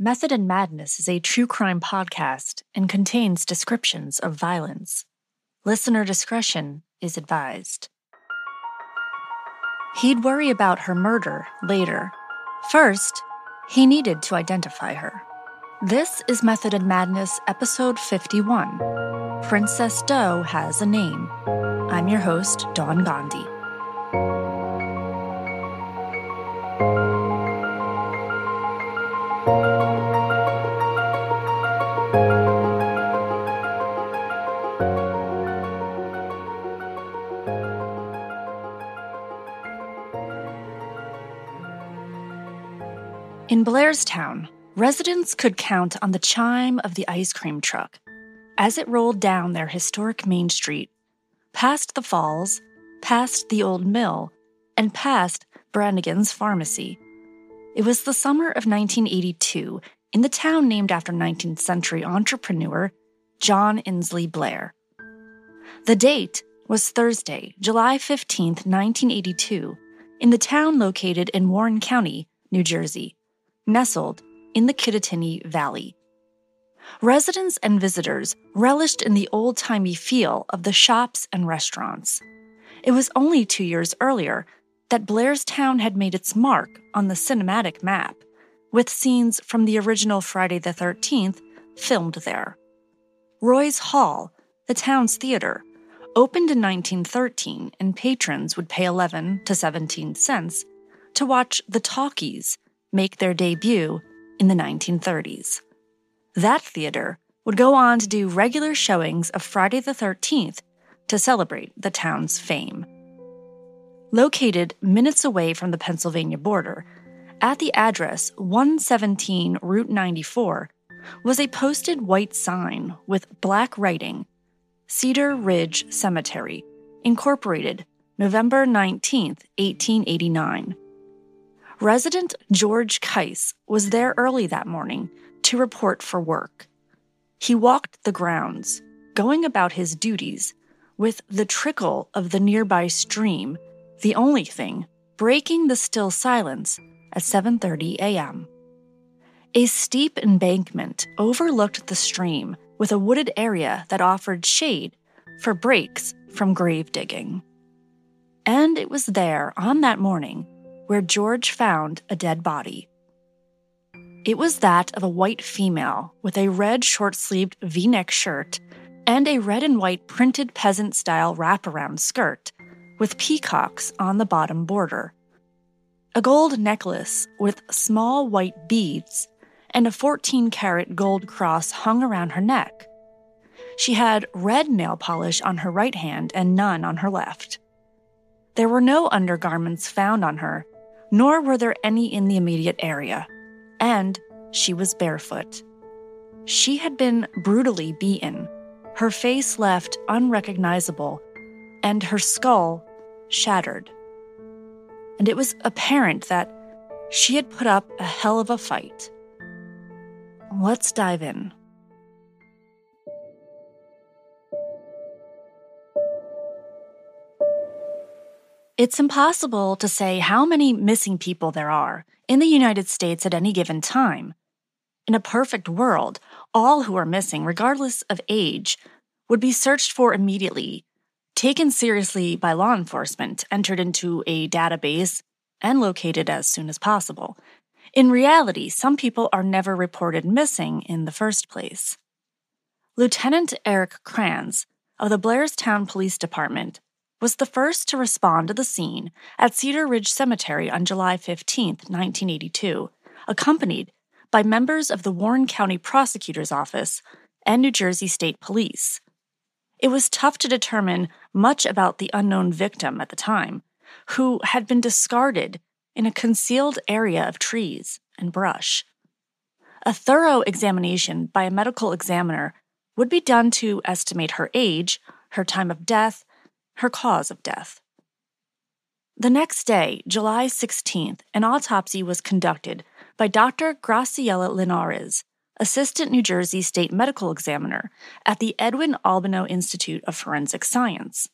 Method and Madness is a true crime podcast and contains descriptions of violence. Listener discretion is advised. He'd worry about her murder later. First, he needed to identify her. This is Method and Madness, episode 51 Princess Doe Has a Name. I'm your host, Dawn Gandhi. Blairstown, residents could count on the chime of the ice cream truck as it rolled down their historic main street, past the falls, past the old mill, and past Brannigan's pharmacy. It was the summer of 1982 in the town named after 19th century entrepreneur John Inslee Blair. The date was Thursday, July 15, 1982, in the town located in Warren County, New Jersey nestled in the Kittatinny Valley. Residents and visitors relished in the old timey feel of the shops and restaurants. It was only two years earlier that Blairstown had made its mark on the cinematic map, with scenes from the original Friday the 13th filmed there. Roy's Hall, the town's theater, opened in 1913 and patrons would pay 11 to 17 cents to watch The Talkies make their debut in the 1930s. That theater would go on to do regular showings of Friday the 13th to celebrate the town's fame. Located minutes away from the Pennsylvania border, at the address 117 Route 94 was a posted white sign with black writing Cedar Ridge Cemetery, Incorporated, November 19, 1889 resident George Keiss was there early that morning to report for work. He walked the grounds, going about his duties, with the trickle of the nearby stream, the only thing breaking the still silence at 7:30 a.m. A steep embankment overlooked the stream with a wooded area that offered shade for breaks from grave digging. And it was there on that morning where George found a dead body. It was that of a white female with a red short sleeved v neck shirt and a red and white printed peasant style wraparound skirt with peacocks on the bottom border. A gold necklace with small white beads and a 14 karat gold cross hung around her neck. She had red nail polish on her right hand and none on her left. There were no undergarments found on her, nor were there any in the immediate area, and she was barefoot. She had been brutally beaten, her face left unrecognizable, and her skull shattered. And it was apparent that she had put up a hell of a fight. Let's dive in. It's impossible to say how many missing people there are in the United States at any given time. In a perfect world, all who are missing, regardless of age, would be searched for immediately, taken seriously by law enforcement, entered into a database, and located as soon as possible. In reality, some people are never reported missing in the first place. Lieutenant Eric Kranz of the Blairstown Police Department was the first to respond to the scene at Cedar Ridge Cemetery on July 15, 1982, accompanied by members of the Warren County Prosecutor's Office and New Jersey State Police. It was tough to determine much about the unknown victim at the time, who had been discarded in a concealed area of trees and brush. A thorough examination by a medical examiner would be done to estimate her age, her time of death, her cause of death. The next day, July 16th, an autopsy was conducted by Dr. Graciela Linares, Assistant New Jersey State Medical Examiner at the Edwin Albino Institute of Forensic Science.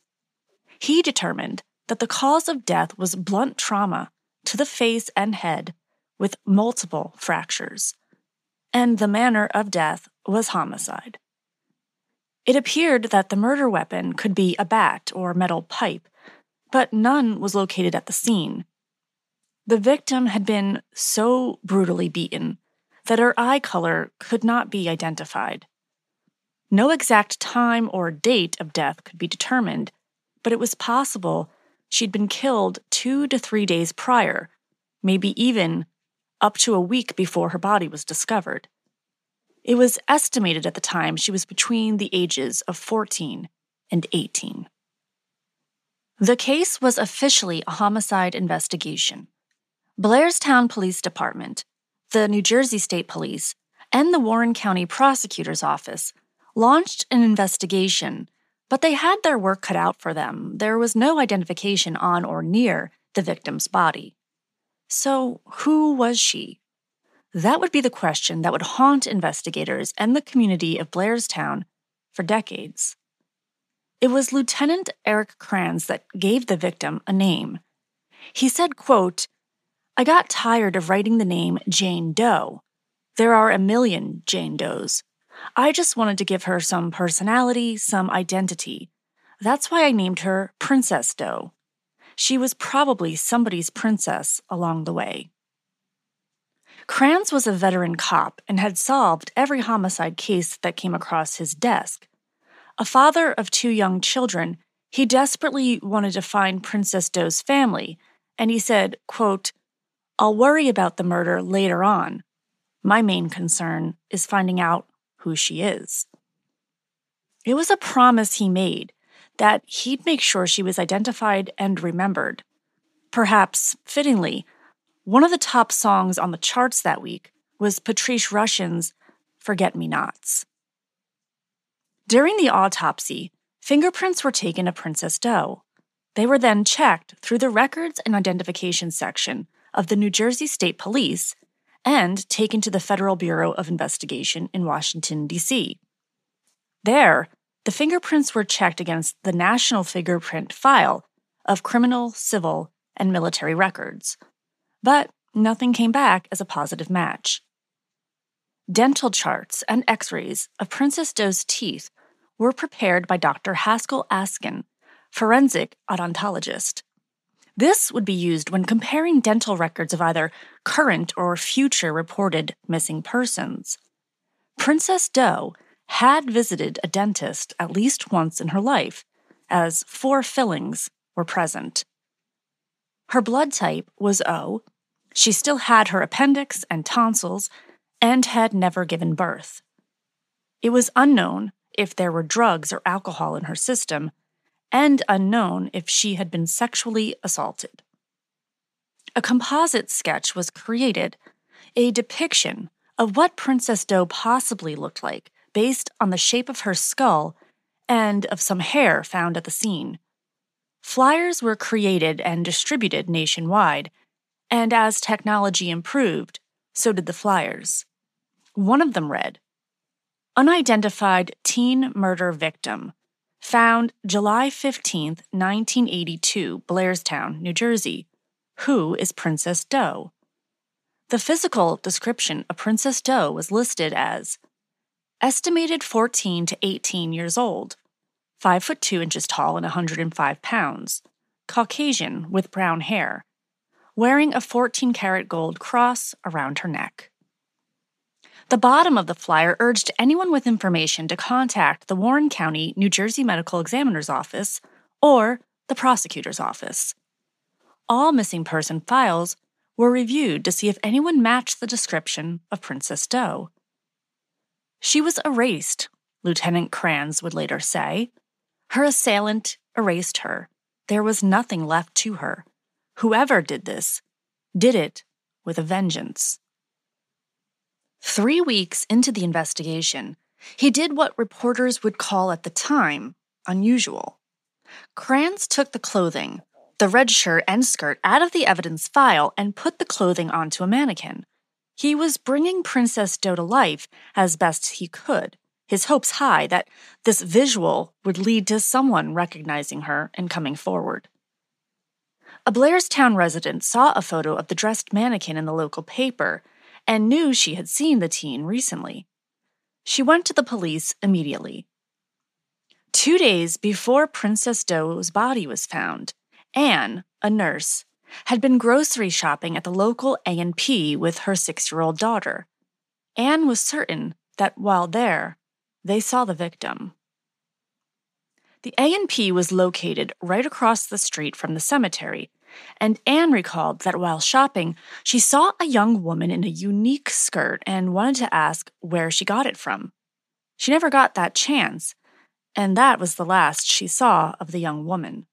He determined that the cause of death was blunt trauma to the face and head with multiple fractures. and the manner of death was homicide. It appeared that the murder weapon could be a bat or metal pipe, but none was located at the scene. The victim had been so brutally beaten that her eye color could not be identified. No exact time or date of death could be determined, but it was possible she'd been killed two to three days prior, maybe even up to a week before her body was discovered. It was estimated at the time she was between the ages of 14 and 18. The case was officially a homicide investigation. Blairstown Police Department, the New Jersey State Police, and the Warren County Prosecutor's Office launched an investigation, but they had their work cut out for them. There was no identification on or near the victim's body. So, who was she? That would be the question that would haunt investigators and the community of Blairstown for decades. It was Lieutenant Eric Kranz that gave the victim a name. He said, quote, I got tired of writing the name Jane Doe. There are a million Jane Does. I just wanted to give her some personality, some identity. That's why I named her Princess Doe. She was probably somebody's princess along the way. Kranz was a veteran cop and had solved every homicide case that came across his desk. A father of two young children, he desperately wanted to find Princess Doe's family, and he said, quote, I'll worry about the murder later on. My main concern is finding out who she is. It was a promise he made that he'd make sure she was identified and remembered. Perhaps fittingly, one of the top songs on the charts that week was Patrice Rushen's Forget Me Nots. During the autopsy, fingerprints were taken of Princess Doe. They were then checked through the records and identification section of the New Jersey State Police and taken to the Federal Bureau of Investigation in Washington, D.C. There, the fingerprints were checked against the National Fingerprint File of criminal, civil, and military records. But nothing came back as a positive match. Dental charts and x rays of Princess Doe's teeth were prepared by Dr. Haskell Askin, forensic odontologist. This would be used when comparing dental records of either current or future reported missing persons. Princess Doe had visited a dentist at least once in her life, as four fillings were present. Her blood type was O. She still had her appendix and tonsils and had never given birth. It was unknown if there were drugs or alcohol in her system, and unknown if she had been sexually assaulted. A composite sketch was created, a depiction of what Princess Doe possibly looked like based on the shape of her skull and of some hair found at the scene. Flyers were created and distributed nationwide, and as technology improved, so did the flyers. One of them read Unidentified teen murder victim found July 15, 1982, Blairstown, New Jersey. Who is Princess Doe? The physical description of Princess Doe was listed as estimated 14 to 18 years old, 5 foot 2 inches tall and 105 pounds, Caucasian with brown hair, wearing a 14 karat gold cross around her neck. The bottom of the flyer urged anyone with information to contact the Warren County, New Jersey Medical Examiner's Office or the prosecutor's office. All missing person files were reviewed to see if anyone matched the description of Princess Doe. She was erased, Lieutenant Kranz would later say. Her assailant erased her. There was nothing left to her. Whoever did this did it with a vengeance. Three weeks into the investigation, he did what reporters would call at the time unusual. Kranz took the clothing, the red shirt and skirt, out of the evidence file and put the clothing onto a mannequin. He was bringing Princess Doe to life as best he could, his hopes high that this visual would lead to someone recognizing her and coming forward. A Blairstown resident saw a photo of the dressed mannequin in the local paper and knew she had seen the teen recently. She went to the police immediately. Two days before Princess Doe's body was found, Anne, a nurse, had been grocery shopping at the local A&P with her 6-year-old daughter. Anne was certain that while there, they saw the victim. The A&P was located right across the street from the cemetery, and Anne recalled that while shopping, she saw a young woman in a unique skirt and wanted to ask where she got it from. She never got that chance, and that was the last she saw of the young woman.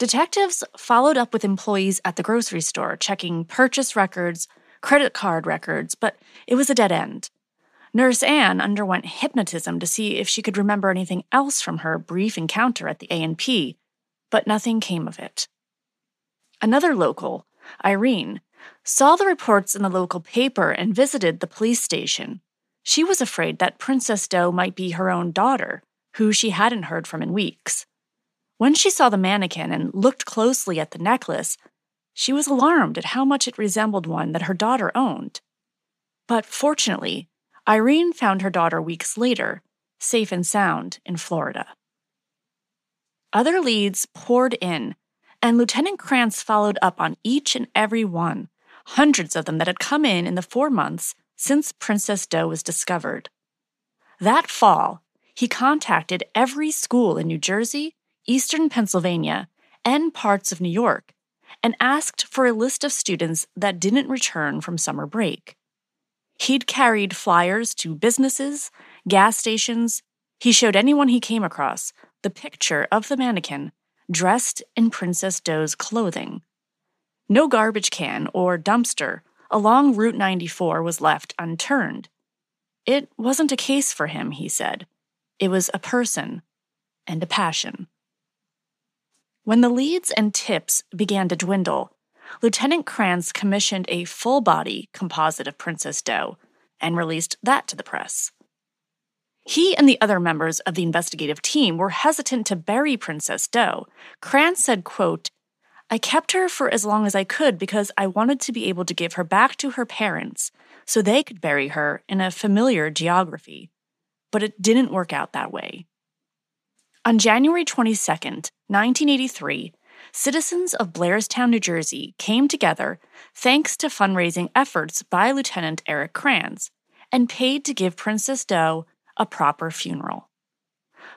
Detectives followed up with employees at the grocery store, checking purchase records, credit card records, but it was a dead end. Nurse Anne underwent hypnotism to see if she could remember anything else from her brief encounter at the A&P, but nothing came of it. Another local, Irene, saw the reports in the local paper and visited the police station. She was afraid that Princess Doe might be her own daughter, who she hadn't heard from in weeks. When she saw the mannequin and looked closely at the necklace, she was alarmed at how much it resembled one that her daughter owned. But fortunately, Irene found her daughter weeks later, safe and sound in Florida. Other leads poured in, and Lieutenant Kranz followed up on each and every one, hundreds of them that had come in in the four months since Princess Doe was discovered. That fall, he contacted every school in New Jersey eastern Pennsylvania, and parts of New York, and asked for a list of students that didn't return from summer break. He'd carried flyers to businesses, gas stations. He showed anyone he came across the picture of the mannequin dressed in Princess Doe's clothing. No garbage can or dumpster along Route 94 was left unturned. It wasn't a case for him, he said. It was a person and a passion. When the leads and tips began to dwindle, Lieutenant Kranz commissioned a full body composite of Princess Doe and released that to the press. He and the other members of the investigative team were hesitant to bury Princess Doe. Kranz said, quote, I kept her for as long as I could because I wanted to be able to give her back to her parents so they could bury her in a familiar geography. But it didn't work out that way. On January 22, 1983, citizens of Blairstown, New Jersey came together thanks to fundraising efforts by Lieutenant Eric Kranz and paid to give Princess Doe a proper funeral.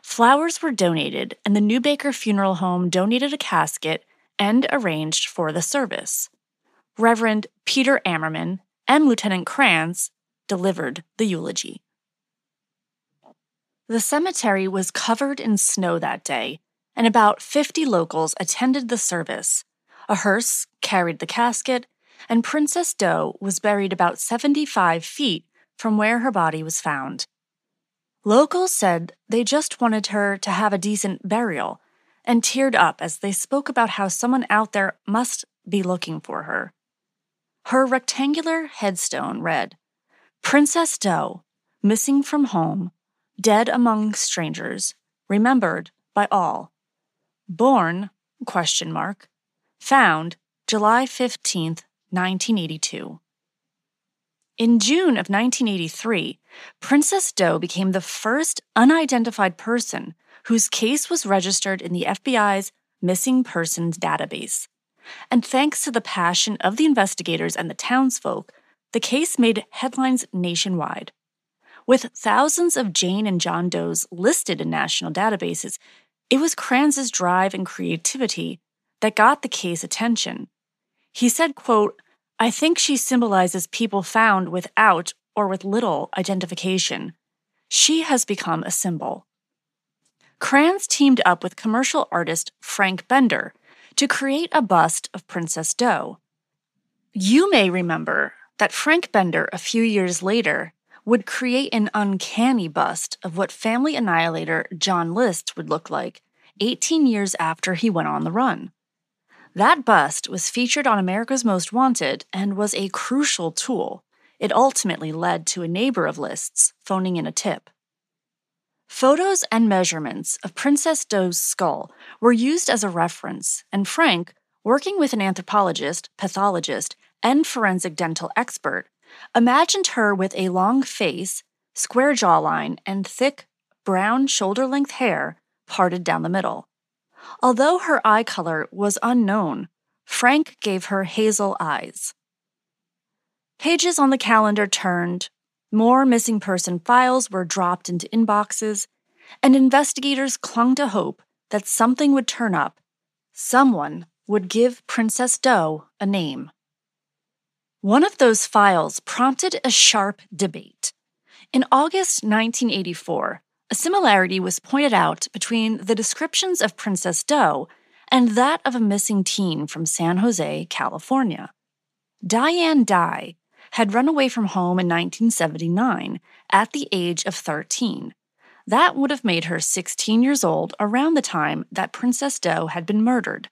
Flowers were donated, and the Newbaker Funeral Home donated a casket and arranged for the service. Reverend Peter Ammerman and Lieutenant Kranz delivered the eulogy. The cemetery was covered in snow that day, and about 50 locals attended the service. A hearse carried the casket, and Princess Doe was buried about 75 feet from where her body was found. Locals said they just wanted her to have a decent burial and teared up as they spoke about how someone out there must be looking for her. Her rectangular headstone read Princess Doe, missing from home, dead among strangers, remembered by all. Born, question mark, found July 15th, 1982. In June of 1983, Princess Doe became the first unidentified person whose case was registered in the FBI's missing persons database. And thanks to the passion of the investigators and the townsfolk, the case made headlines nationwide. With thousands of Jane and John Does listed in national databases, it was Kranz's drive and creativity that got the case attention. He said, quote, I think she symbolizes people found without or with little identification. She has become a symbol. Kranz teamed up with commercial artist Frank Bender to create a bust of Princess Doe. You may remember that Frank Bender, a few years later, would create an uncanny bust of what family annihilator John List would look like 18 years after he went on the run. That bust was featured on America's Most Wanted and was a crucial tool. It ultimately led to a neighbor of List's phoning in a tip. Photos and measurements of Princess Doe's skull were used as a reference, and Frank, working with an anthropologist, pathologist, and forensic dental expert imagined her with a long face, square jawline, and thick, brown shoulder length hair parted down the middle. Although her eye color was unknown, Frank gave her hazel eyes. Pages on the calendar turned, more missing person files were dropped into inboxes, and investigators clung to hope that something would turn up. Someone would give Princess Doe a name. One of those files prompted a sharp debate. In August 1984, a similarity was pointed out between the descriptions of Princess Doe and that of a missing teen from San Jose, California. Diane Dye had run away from home in 1979 at the age of 13. That would have made her 16 years old around the time that Princess Doe had been murdered.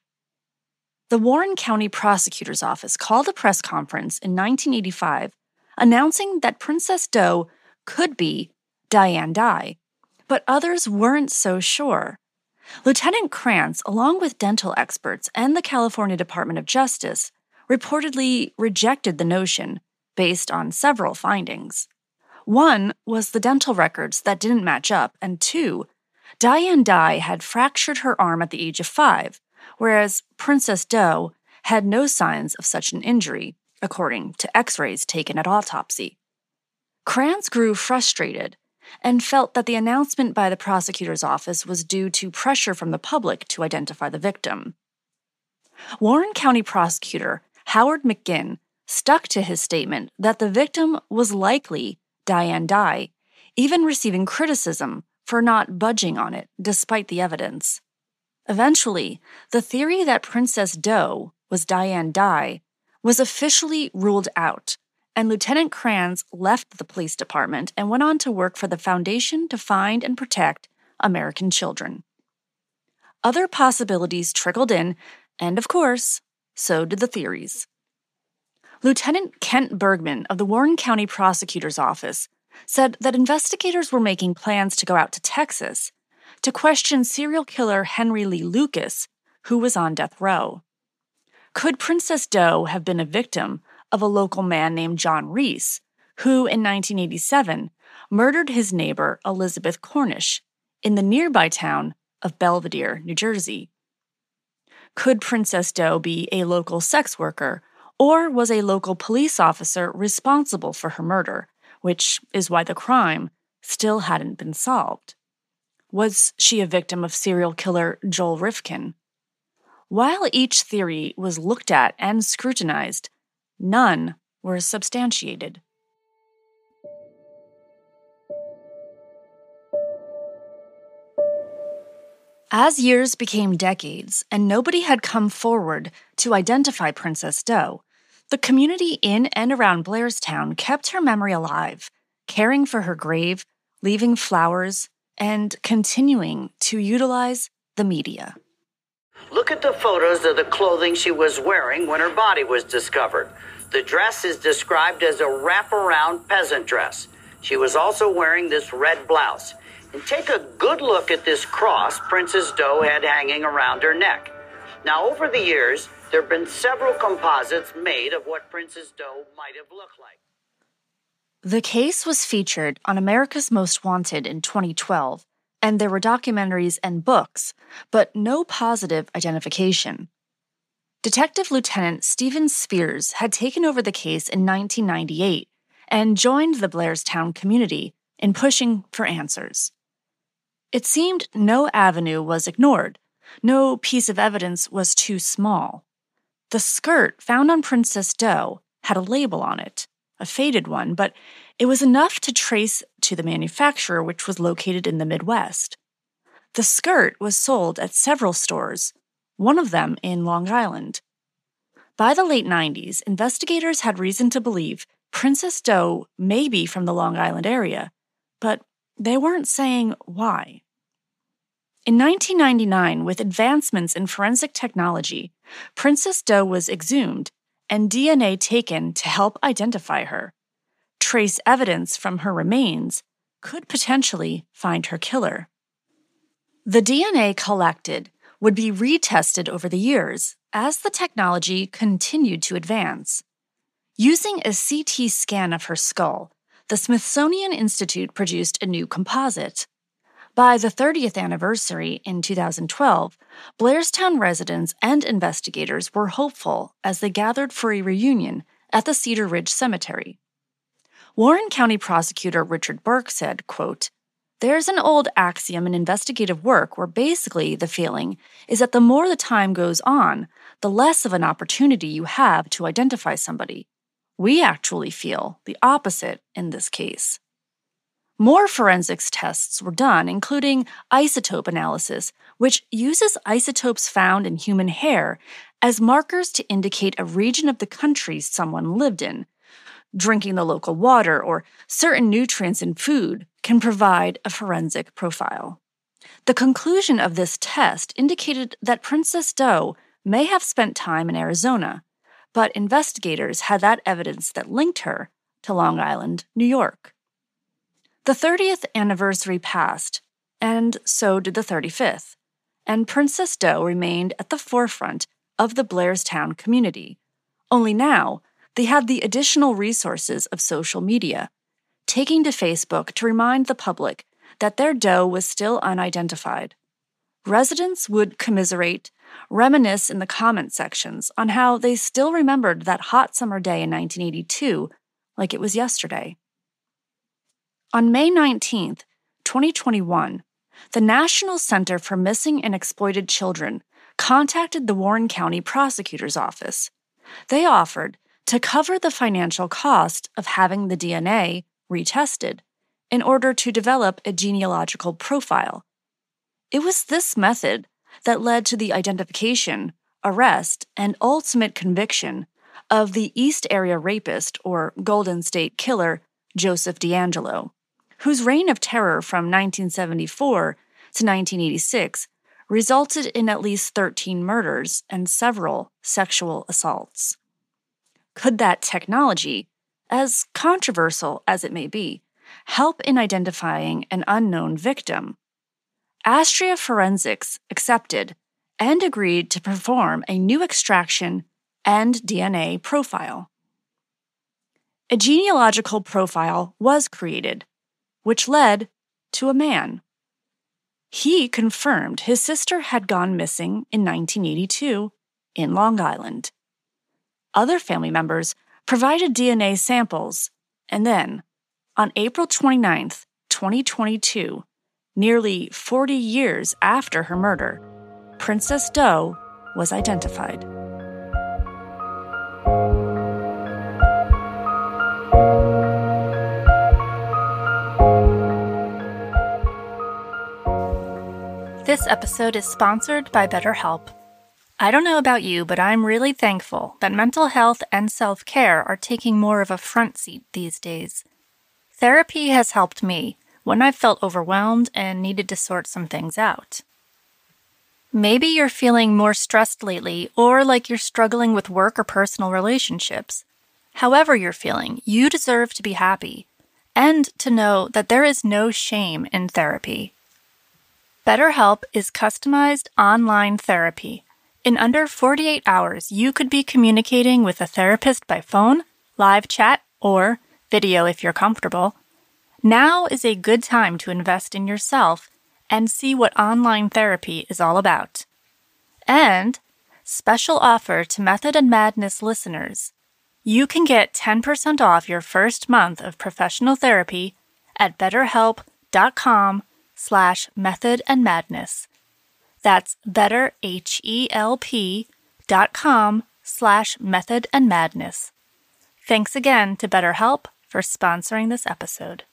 The Warren County Prosecutor's Office called a press conference in 1985 announcing that Princess Doe could be Diane Dye, but others weren't so sure. Lieutenant Kranz, along with dental experts and the California Department of Justice, reportedly rejected the notion based on several findings. One was the dental records that didn't match up, and two, Diane Dye had fractured her arm at the age of five, whereas Princess Doe had no signs of such an injury, according to x rays taken at autopsy. Kranz grew frustrated and felt that the announcement by the prosecutor's office was due to pressure from the public to identify the victim. Warren County prosecutor Howard McGinn stuck to his statement that the victim was likely Diane Dye, even receiving criticism for not budging on it despite the evidence. Eventually, the theory that Princess Doe was Diane Dye was officially ruled out, and Lieutenant Kranz left the police department and went on to work for the Foundation to Find and Protect American Children. Other possibilities trickled in, and of course, so did the theories. Lieutenant Kent Bergman of the Warren County Prosecutor's Office said that investigators were making plans to go out to Texas to question serial killer Henry Lee Lucas, who was on death row. Could Princess Doe have been a victim of a local man named John Reese, who in 1987 murdered his neighbor Elizabeth Cornish in the nearby town of Belvidere, New Jersey? Could Princess Doe be a local sex worker or was a local police officer responsible for her murder, which is why the crime still hadn't been solved. Was she a victim of serial killer Joel Rifkin? While each theory was looked at and scrutinized, none were substantiated. As years became decades and nobody had come forward to identify Princess Doe, the community in and around Blairstown kept her memory alive, caring for her grave, leaving flowers, and continuing to utilize the media. Look at the photos of the clothing she was wearing when her body was discovered. The dress is described as a wraparound peasant dress. She was also wearing this red blouse. And take a good look at this cross Princess Doe had hanging around her neck. Now, over the years, there have been several composites made of what Princess Doe might have looked like. The case was featured on America's Most Wanted in 2012, and there were documentaries and books, but no positive identification. Detective Lieutenant Steven Spears had taken over the case in 1998 and joined the Blairstown community in pushing for answers. It seemed no avenue was ignored, no piece of evidence was too small. The skirt found on Princess Doe had a label on it, a faded one, but it was enough to trace to the manufacturer, which was located in the Midwest. The skirt was sold at several stores, one of them in Long Island. By the late 90s, investigators had reason to believe Princess Doe may be from the Long Island area, but they weren't saying why. In 1999, with advancements in forensic technology, Princess Doe was exhumed and DNA taken to help identify her. Trace evidence from her remains could potentially find her killer. The DNA collected would be retested over the years as the technology continued to advance. Using a CT scan of her skull, the Smithsonian Institute produced a new composite. By the 30th anniversary in 2012, Blairstown residents and investigators were hopeful as they gathered for a reunion at the Cedar Ridge Cemetery. Warren County prosecutor Richard Burke said, quote, There's an old axiom in investigative work where basically the feeling is that the more the time goes on, the less of an opportunity you have to identify somebody. We actually feel the opposite in this case. More forensics tests were done, including isotope analysis, which uses isotopes found in human hair as markers to indicate a region of the country someone lived in. Drinking the local water or certain nutrients in food can provide a forensic profile. The conclusion of this test indicated that Princess Doe may have spent time in Arizona, but investigators had that evidence that linked her to Long Island, New York. The 30th anniversary passed, and so did the 35th, and Princess Doe remained at the forefront of the Blairstown community. Only now, they had the additional resources of social media, taking to Facebook to remind the public that their doe was still unidentified. Residents would commiserate, reminisce in the comment sections on how they still remembered that hot summer day in 1982 like it was yesterday. On May 19, 2021, the National Center for Missing and Exploited Children contacted the Warren County Prosecutor's Office. They offered to cover the financial cost of having the DNA retested in order to develop a genealogical profile. It was this method that led to the identification, arrest, and ultimate conviction of the East Area rapist or Golden State Killer Joseph DeAngelo whose reign of terror from 1974 to 1986 resulted in at least 13 murders and several sexual assaults. Could that technology, as controversial as it may be, help in identifying an unknown victim? Astrea Forensics accepted and agreed to perform a new extraction and DNA profile. A genealogical profile was created which led to a man. He confirmed his sister had gone missing in 1982 in Long Island. Other family members provided DNA samples, and then, on April 29, 2022, nearly 40 years after her murder, Princess Doe was identified. This episode is sponsored by BetterHelp. I don't know about you, but I'm really thankful that mental health and self care are taking more of a front seat these days. Therapy has helped me when I've felt overwhelmed and needed to sort some things out. Maybe you're feeling more stressed lately, or like you're struggling with work or personal relationships. However, you're feeling, you deserve to be happy and to know that there is no shame in therapy. BetterHelp is customized online therapy. In under 48 hours, you could be communicating with a therapist by phone, live chat, or video if you're comfortable. Now is a good time to invest in yourself and see what online therapy is all about. And special offer to Method and Madness listeners. You can get 10% off your first month of professional therapy at betterhelp.com slash method and madness. That's betterhelp.com slash method and madness. Thanks again to BetterHelp for sponsoring this episode.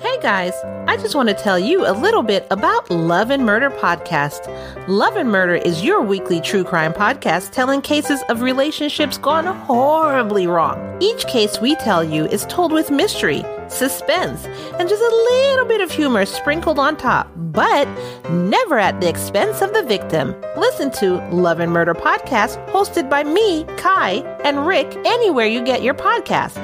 Hey guys, I just want to tell you a little bit about Love and Murder Podcast. Love and Murder is your weekly true crime podcast telling cases of relationships gone horribly wrong. Each case we tell you is told with mystery, suspense, and just a little bit of humor sprinkled on top, but never at the expense of the victim. Listen to Love and Murder Podcast hosted by me, Kai, and Rick anywhere you get your podcast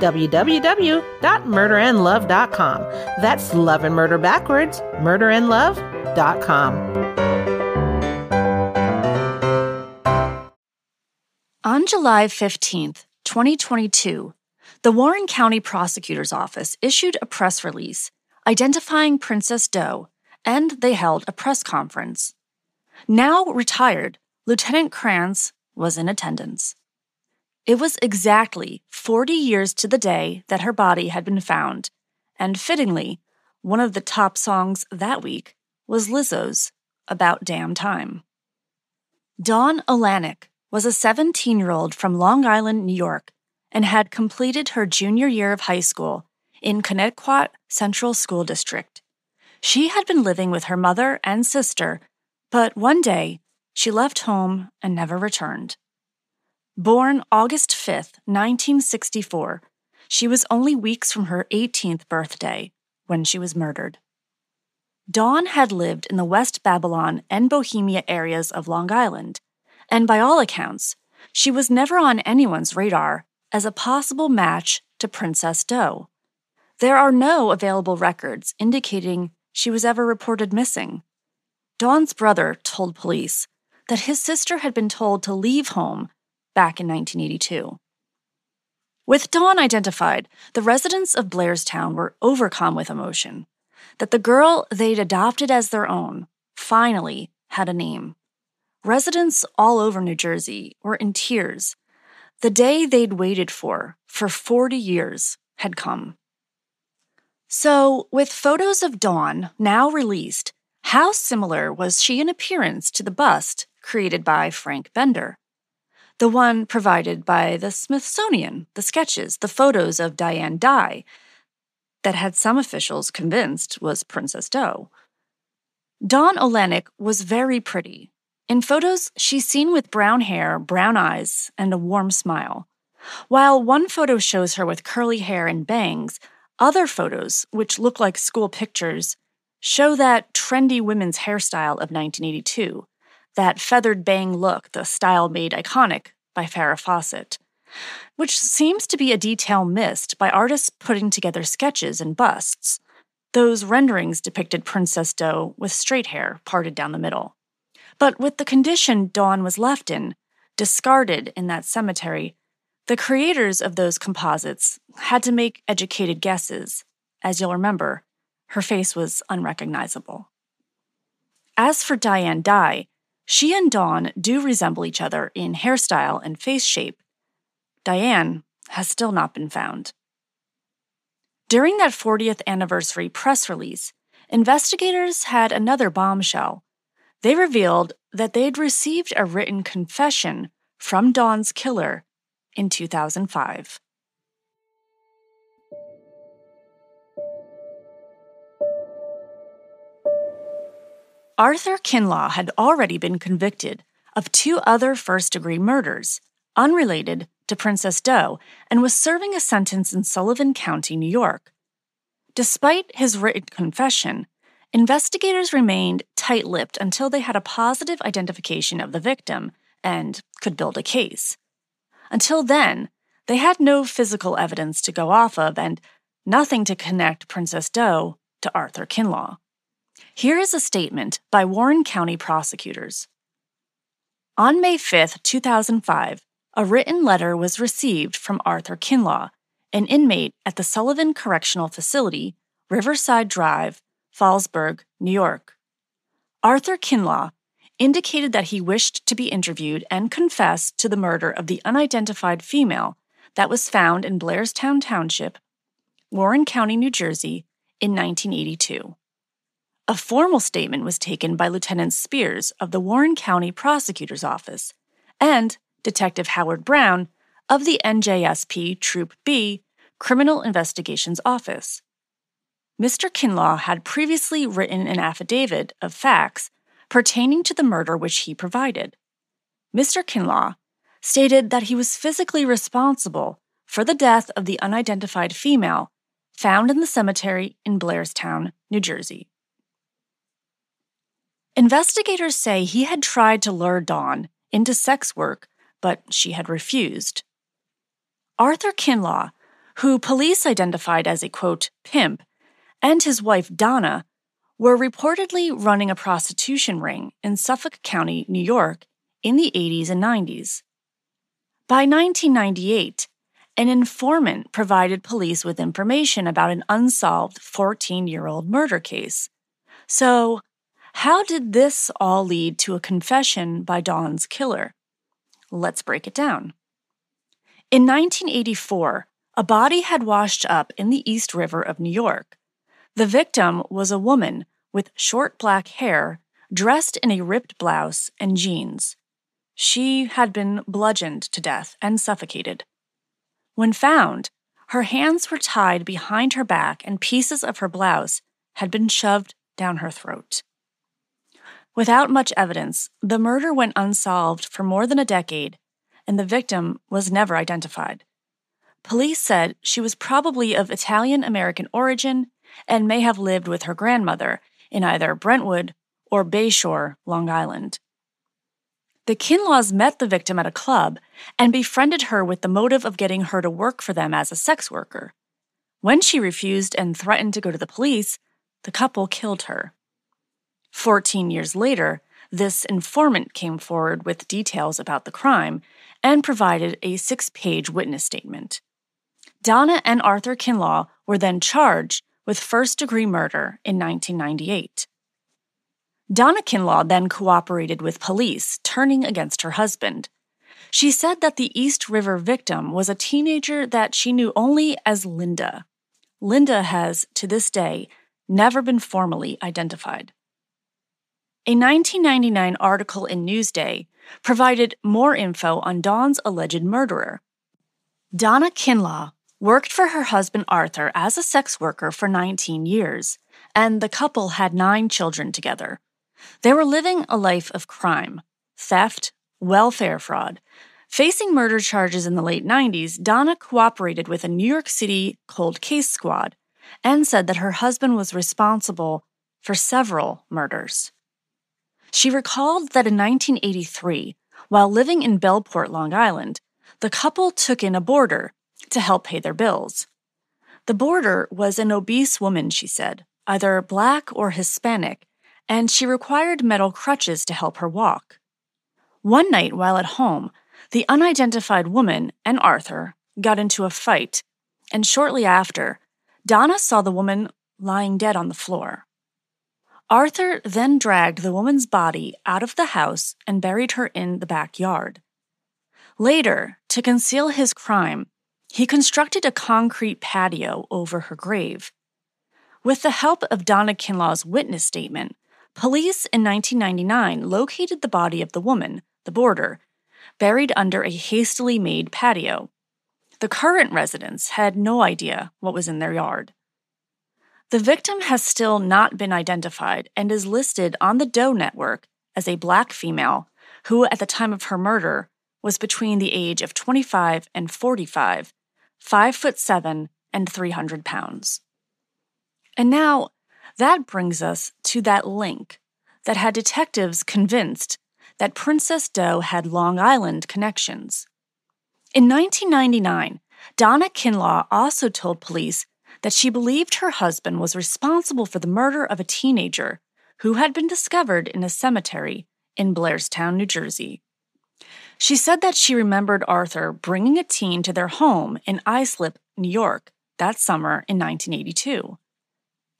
www.murderandlove.com. That's love and murder backwards, murderandlove.com. On July 15th, 2022, the Warren County Prosecutor's Office issued a press release identifying Princess Doe, and they held a press conference. Now retired, Lieutenant Kranz was in attendance. It was exactly 40 years to the day that her body had been found, and fittingly, one of the top songs that week was Lizzo's About Damn Time. Dawn Olanick was a 17 year old from Long Island, New York, and had completed her junior year of high school in Connetquot Central School District. She had been living with her mother and sister, but one day she left home and never returned. Born August 5, 1964, she was only weeks from her 18th birthday when she was murdered. Dawn had lived in the West Babylon and Bohemia areas of Long Island, and by all accounts, she was never on anyone's radar as a possible match to Princess Doe. There are no available records indicating she was ever reported missing. Dawn's brother told police that his sister had been told to leave home back in 1982. With Dawn identified, the residents of Blairstown were overcome with emotion that the girl they'd adopted as their own finally had a name. Residents all over New Jersey were in tears. The day they'd waited for, for 40 years, had come. So, with photos of Dawn now released, how similar was she in appearance to the bust created by Frank Bender? The one provided by the Smithsonian, the sketches, the photos of Diane Dye, that had some officials convinced was Princess Doe. Dawn Olanick was very pretty. In photos, she's seen with brown hair, brown eyes, and a warm smile. While one photo shows her with curly hair and bangs, other photos, which look like school pictures, show that trendy women's hairstyle of 1982, that feathered bang look, the style made iconic by Farrah Fawcett which seems to be a detail missed by artists putting together sketches and busts. Those renderings depicted Princess Doe with straight hair parted down the middle. But with the condition Dawn was left in, discarded in that cemetery, the creators of those composites had to make educated guesses. As you'll remember, her face was unrecognizable. As for Diane Dye, she and Dawn do resemble each other in hairstyle and face shape, Diane has still not been found. During that 40th anniversary press release, investigators had another bombshell. They revealed that they'd received a written confession from Dawn's killer in 2005. Arthur Kinlaw had already been convicted of two other first degree murders, unrelated to Princess Doe and was serving a sentence in Sullivan County, New York. Despite his written confession, investigators remained tight lipped until they had a positive identification of the victim and could build a case. Until then, they had no physical evidence to go off of and nothing to connect Princess Doe to Arthur Kinlaw. Here is a statement by Warren County prosecutors. On May 5, 2005, a written letter was received from Arthur Kinlaw, an inmate at the Sullivan Correctional Facility, Riverside Drive, Fallsburg, New York. Arthur Kinlaw indicated that he wished to be interviewed and confess to the murder of the unidentified female that was found in Blairstown Township, Warren County, New Jersey, in 1982. A formal statement was taken by Lieutenant Spears of the Warren County Prosecutor's Office, and Detective Howard Brown of the NJSP Troop B Criminal Investigations Office. Mr. Kinlaw had previously written an affidavit of facts pertaining to the murder which he provided. Mr. Kinlaw stated that he was physically responsible for the death of the unidentified female found in the cemetery in Blairstown, New Jersey. Investigators say he had tried to lure Dawn into sex work but she had refused. Arthur Kinlaw, who police identified as a quote, pimp, and his wife Donna were reportedly running a prostitution ring in Suffolk County, New York, in the 80s and 90s. By 1998, an informant provided police with information about an unsolved 14 year old murder case. So, how did this all lead to a confession by Dawn's killer? Let's break it down. In 1984, a body had washed up in the East River of New York. The victim was a woman with short black hair, dressed in a ripped blouse and jeans. She had been bludgeoned to death and suffocated. When found, her hands were tied behind her back and pieces of her blouse had been shoved down her throat. Without much evidence, the murder went unsolved for more than a decade, and the victim was never identified. Police said she was probably of Italian American origin and may have lived with her grandmother in either Brentwood or Bayshore, Long Island. The Kinlaws met the victim at a club and befriended her with the motive of getting her to work for them as a sex worker. When she refused and threatened to go to the police, the couple killed her. Fourteen years later, this informant came forward with details about the crime and provided a six page witness statement. Donna and Arthur Kinlaw were then charged with first degree murder in 1998. Donna Kinlaw then cooperated with police, turning against her husband. She said that the East River victim was a teenager that she knew only as Linda. Linda has, to this day, never been formally identified. A 1999 article in Newsday provided more info on Dawn's alleged murderer. Donna Kinlaw worked for her husband Arthur as a sex worker for 19 years, and the couple had nine children together. They were living a life of crime, theft, welfare fraud. Facing murder charges in the late 90s, Donna cooperated with a New York City cold case squad and said that her husband was responsible for several murders. She recalled that in 1983, while living in Bellport, Long Island, the couple took in a boarder to help pay their bills. The boarder was an obese woman, she said, either black or Hispanic, and she required metal crutches to help her walk. One night while at home, the unidentified woman and Arthur got into a fight, and shortly after, Donna saw the woman lying dead on the floor. Arthur then dragged the woman's body out of the house and buried her in the backyard. Later, to conceal his crime, he constructed a concrete patio over her grave. With the help of Donna Kinlaw's witness statement, police in 1999 located the body of the woman, the boarder, buried under a hastily made patio. The current residents had no idea what was in their yard. The victim has still not been identified and is listed on the Doe network as a black female who, at the time of her murder, was between the age of 25 and 45, 5 foot 7 and 300 pounds. And now, that brings us to that link that had detectives convinced that Princess Doe had Long Island connections. In 1999, Donna Kinlaw also told police that she believed her husband was responsible for the murder of a teenager who had been discovered in a cemetery in Blairstown, New Jersey. She said that she remembered Arthur bringing a teen to their home in Islip, New York, that summer in 1982.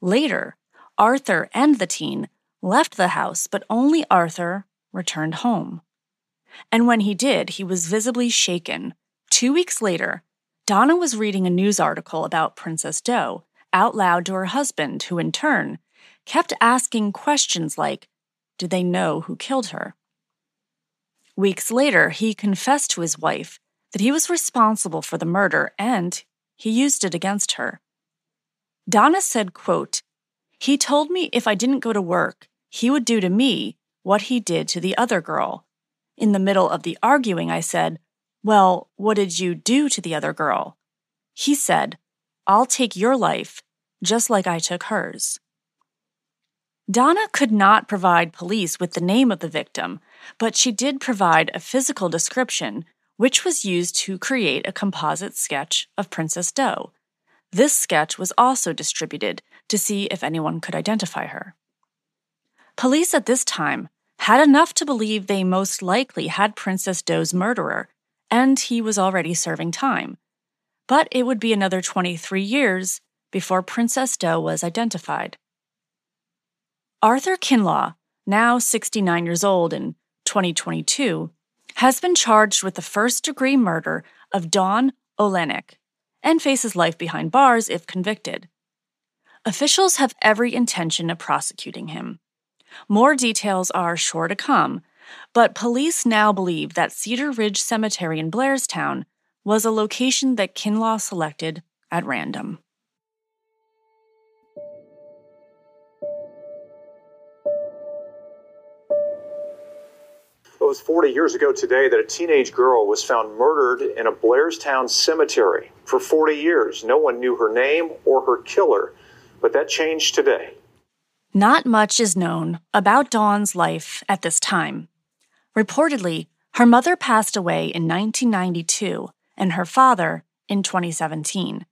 Later, Arthur and the teen left the house, but only Arthur returned home. And when he did, he was visibly shaken. Two weeks later, Donna was reading a news article about Princess Doe out loud to her husband, who in turn kept asking questions like, Did they know who killed her? Weeks later, he confessed to his wife that he was responsible for the murder and he used it against her. Donna said, quote, He told me if I didn't go to work, he would do to me what he did to the other girl. In the middle of the arguing, I said, well, what did you do to the other girl? He said, I'll take your life, just like I took hers. Donna could not provide police with the name of the victim, but she did provide a physical description, which was used to create a composite sketch of Princess Doe. This sketch was also distributed to see if anyone could identify her. Police at this time had enough to believe they most likely had Princess Doe's murderer and he was already serving time. but it would be another 23 years before Princess Doe was identified. Arthur Kinlaw, now 69 years old in 2022, has been charged with the first degree murder of Dawn Olanick and faces life behind bars if convicted. Officials have every intention of prosecuting him. More details are sure to come, but police now believe that Cedar Ridge Cemetery in Blairstown was a location that Kinlaw selected at random. It was 40 years ago today that a teenage girl was found murdered in a Blairstown cemetery. For 40 years, no one knew her name or her killer, but that changed today. Not much is known about Dawn's life at this time. Reportedly, her mother passed away in 1992 and her father in 2017.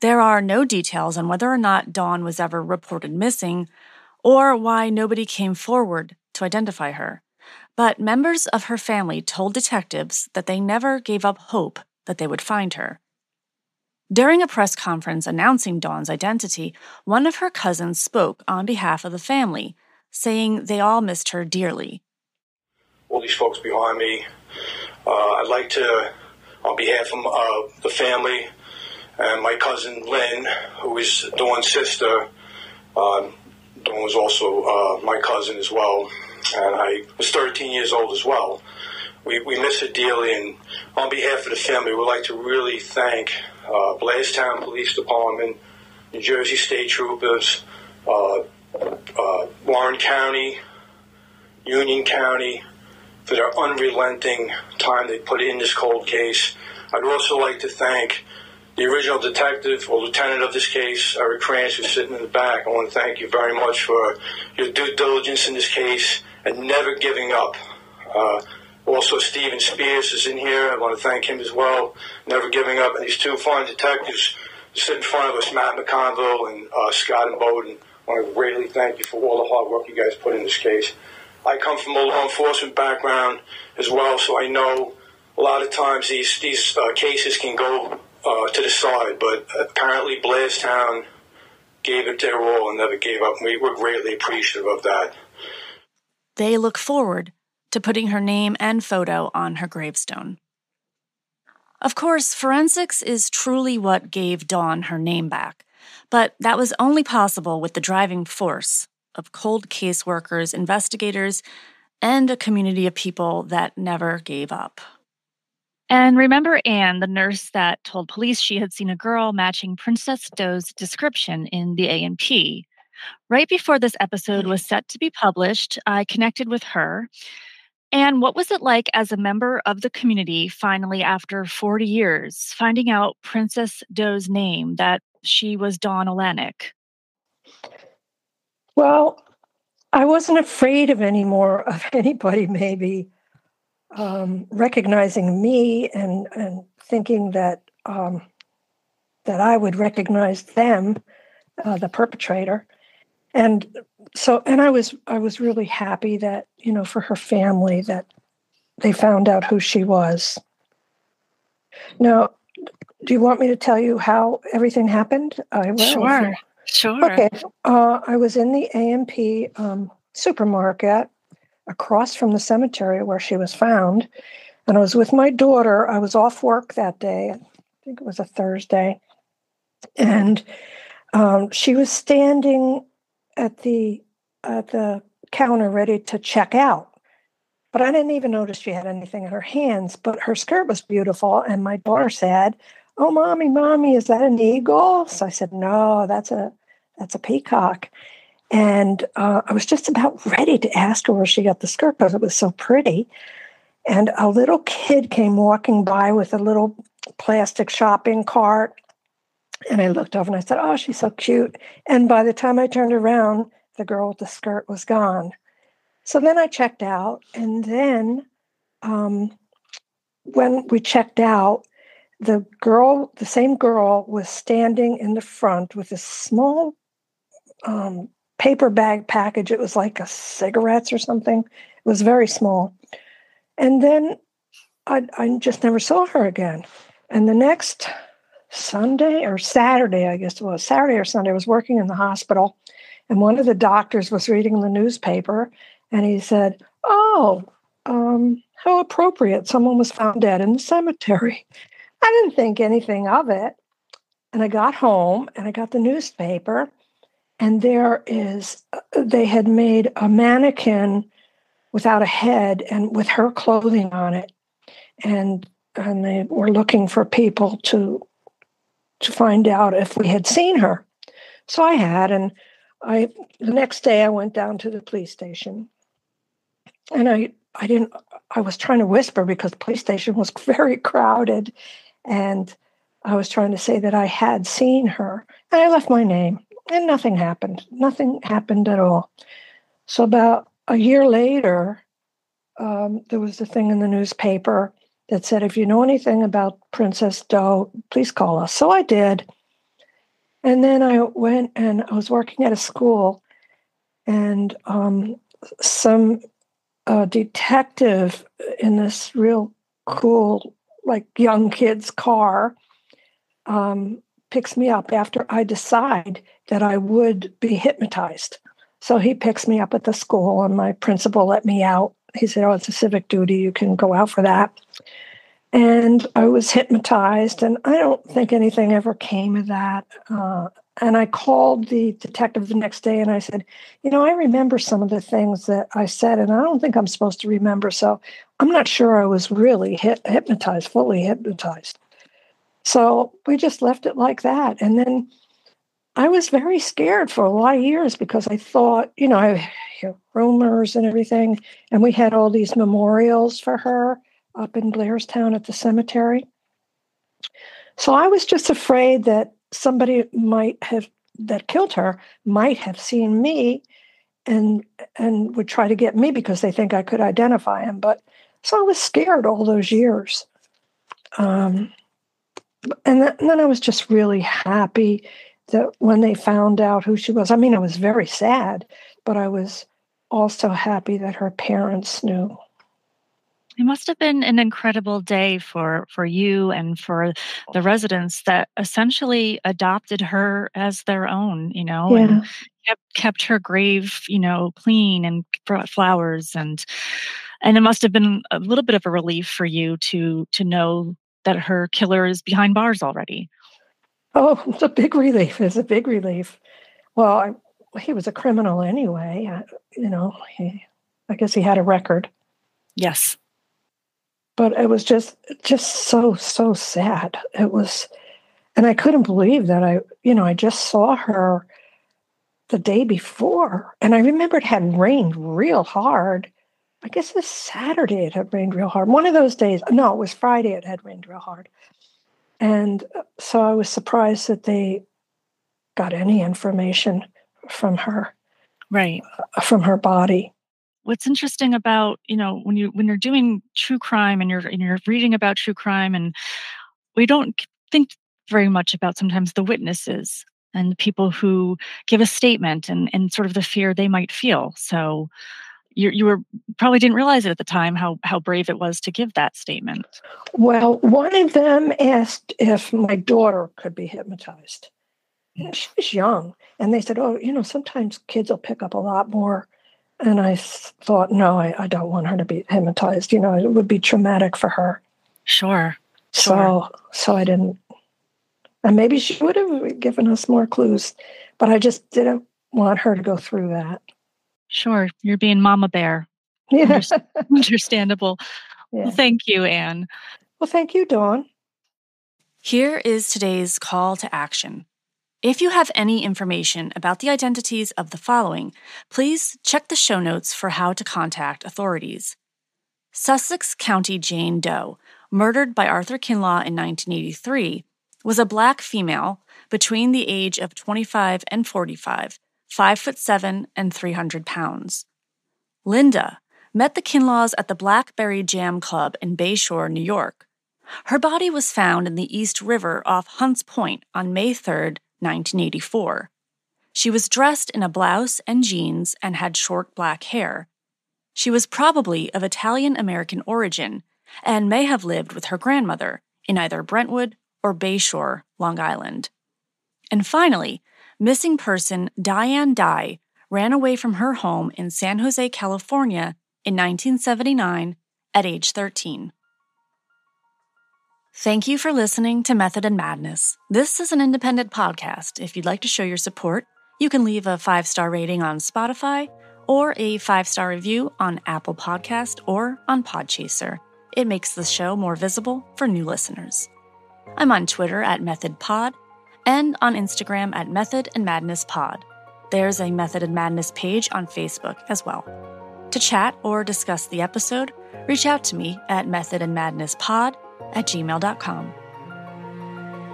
There are no details on whether or not Dawn was ever reported missing or why nobody came forward to identify her. But members of her family told detectives that they never gave up hope that they would find her. During a press conference announcing Dawn's identity, one of her cousins spoke on behalf of the family, saying they all missed her dearly. All these folks behind me, uh, I'd like to on behalf of uh, the family and my cousin Lynn, who is Dawn's sister. Um, Dawn was also uh, my cousin as well, and I was 13 years old as well. We, we miss her dearly, and on behalf of the family, we'd like to really thank uh, Blairstown Police Department, New Jersey State Troopers, uh, uh, Warren County, Union County, for their unrelenting time they put in this cold case. I'd also like to thank the original detective or lieutenant of this case, Eric Kranz, who's sitting in the back. I want to thank you very much for your due diligence in this case and never giving up. Uh, also, Stephen Spears is in here. I want to thank him as well, never giving up. And these two fine detectives sit in front of us, Matt McConville and uh, Scott and Bowden. I want to greatly thank you for all the hard work you guys put in this case. I come from a law enforcement background as well, so I know a lot of times these these uh, cases can go uh, to the side. But apparently, Blairstown gave it their all and never gave up. We were greatly appreciative of that. They look forward to putting her name and photo on her gravestone. Of course, forensics is truly what gave Dawn her name back, but that was only possible with the driving force of cold case workers, investigators, and a community of people that never gave up. And remember Anne, the nurse that told police she had seen a girl matching Princess Doe's description in the A&P. Right before this episode was set to be published, I connected with her. And what was it like as a member of the community finally after 40 years finding out Princess Doe's name that she was Dawn Olanick? Well, I wasn't afraid of any more of anybody maybe um, recognizing me and and thinking that um, that I would recognize them, uh, the perpetrator, and so and I was I was really happy that you know for her family that they found out who she was. Now, do you want me to tell you how everything happened? I will. Sure. Sure. Okay. Uh, I was in the A&P um, supermarket across from the cemetery where she was found. And I was with my daughter. I was off work that day. I think it was a Thursday. And um, she was standing at the at the counter ready to check out. But I didn't even notice she had anything in her hands. But her skirt was beautiful. And my daughter said, Oh, mommy, mommy, is that an eagle? So I said, No, that's a that's a peacock. And uh, I was just about ready to ask her where she got the skirt because it was so pretty. And a little kid came walking by with a little plastic shopping cart. And I looked over and I said, Oh, she's so cute. And by the time I turned around, the girl with the skirt was gone. So then I checked out. And then um, when we checked out, the girl, the same girl, was standing in the front with a small um, paper bag package. It was like a cigarettes or something. It was very small. And then I, I just never saw her again. And the next Sunday or Saturday, I guess it was Saturday or Sunday. I was working in the hospital, and one of the doctors was reading the newspaper, and he said, "Oh, um, how appropriate! Someone was found dead in the cemetery." I didn't think anything of it, and I got home and I got the newspaper, and there is uh, they had made a mannequin without a head and with her clothing on it, and and they were looking for people to to find out if we had seen her. So I had, and I the next day I went down to the police station, and I I didn't I was trying to whisper because the police station was very crowded, and I was trying to say that I had seen her, and I left my name, and nothing happened. Nothing happened at all. So about a year later, um, there was a thing in the newspaper that said, if you know anything about Princess Doe, please call us. So I did. And then I went and I was working at a school, and um, some uh, detective in this real cool, like young kid's car um, picks me up after I decide that I would be hypnotized. So he picks me up at the school, and my principal let me out. He said, Oh, it's a civic duty. You can go out for that. And I was hypnotized, and I don't think anything ever came of that. Uh, and I called the detective the next day and I said, You know, I remember some of the things that I said, and I don't think I'm supposed to remember. So I'm not sure I was really hit, hypnotized, fully hypnotized. So we just left it like that. And then I was very scared for a lot of years because I thought, you know, I hear rumors and everything. And we had all these memorials for her up in Blairstown at the cemetery. So I was just afraid that somebody might have that killed her might have seen me and and would try to get me because they think I could identify him. But so I was scared all those years. Um, and, and then I was just really happy that when they found out who she was. I mean, I was very sad, but I was also happy that her parents knew. It must have been an incredible day for for you and for the oh. residents that essentially adopted her as their own, you know, Yeah. and kept kept her grave, you know, clean and brought flowers and and it must have been a little bit of a relief for you to to know that her killer is behind bars already. Oh, it's a big relief. It's a big relief. Well, I, he was a criminal anyway. I, you know, he, I guess he had a record, Yes. But it was just, just so, so sad. It was, and I couldn't believe that I, you know, I just saw her the day before, and I remember it had rained real hard. I guess this Saturday it had rained real hard. One of those days, no, it was Friday. It had rained real hard. And uh, so I was surprised that they got any information from her, Right. uh, from her body. What's interesting about you know when you when you're doing true crime and you're and you're reading about true crime and we don't think very much about sometimes the witnesses and the people who give a statement and and sort of the fear they might feel so you you were probably didn't realize it at the time how how brave it was to give that statement Well, one of them asked if my daughter could be hypnotized. Mm. She was young. And they said, Oh, you know, sometimes kids will pick up a lot more. And I thought, No, I, I don't want her to be hypnotized. You know, it would be traumatic for her. sure So, so I didn't. And maybe she would have given us more clues, but I just didn't want her to go through that. sure you're being mama bear Yeah. understandable yeah. well thank you anne Well, thank you, Dawn. Here is today's call to action. If you have any information about the identities of the following, please check the show notes for how to contact authorities. Sussex County Jane Doe, murdered by Arthur Kinlaw in 1983, was a black female between the age of 25 and 45, 5 foot 7 and 300 pounds. Linda met the Kinlaws at the Blackberry Jam Club in Bayshore, New York. Her body was found in the East River off Hunts Point on May 3, 1984. She was dressed in a blouse and jeans and had short black hair. She was probably of Italian American origin and may have lived with her grandmother in either Brentwood or Bayshore, Long Island. And finally, missing person Diane Dye ran away from her home in San Jose, California in 1979 at age 13. Thank you for listening to Method and Madness. This is an independent podcast. If you'd like to show your support, you can leave a five star rating on Spotify or a five star review on Apple Podcast or on Podchaser. It makes the show more visible for new listeners. I'm on Twitter at MethodPod and on Instagram at Method and Madness Pod. There's a Method and Madness page on Facebook as well. To chat or discuss the episode, reach out to me at methodandmadnesspod at gmail.com.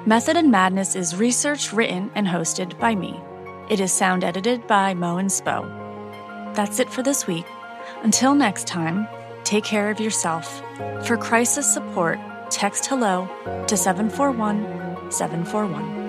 Method and Madness is research written, and hosted by me. It is sound edited by Mo and Spo. That's it for this week. Until next time, take care of yourself. For crisis support, text hello to 741 741.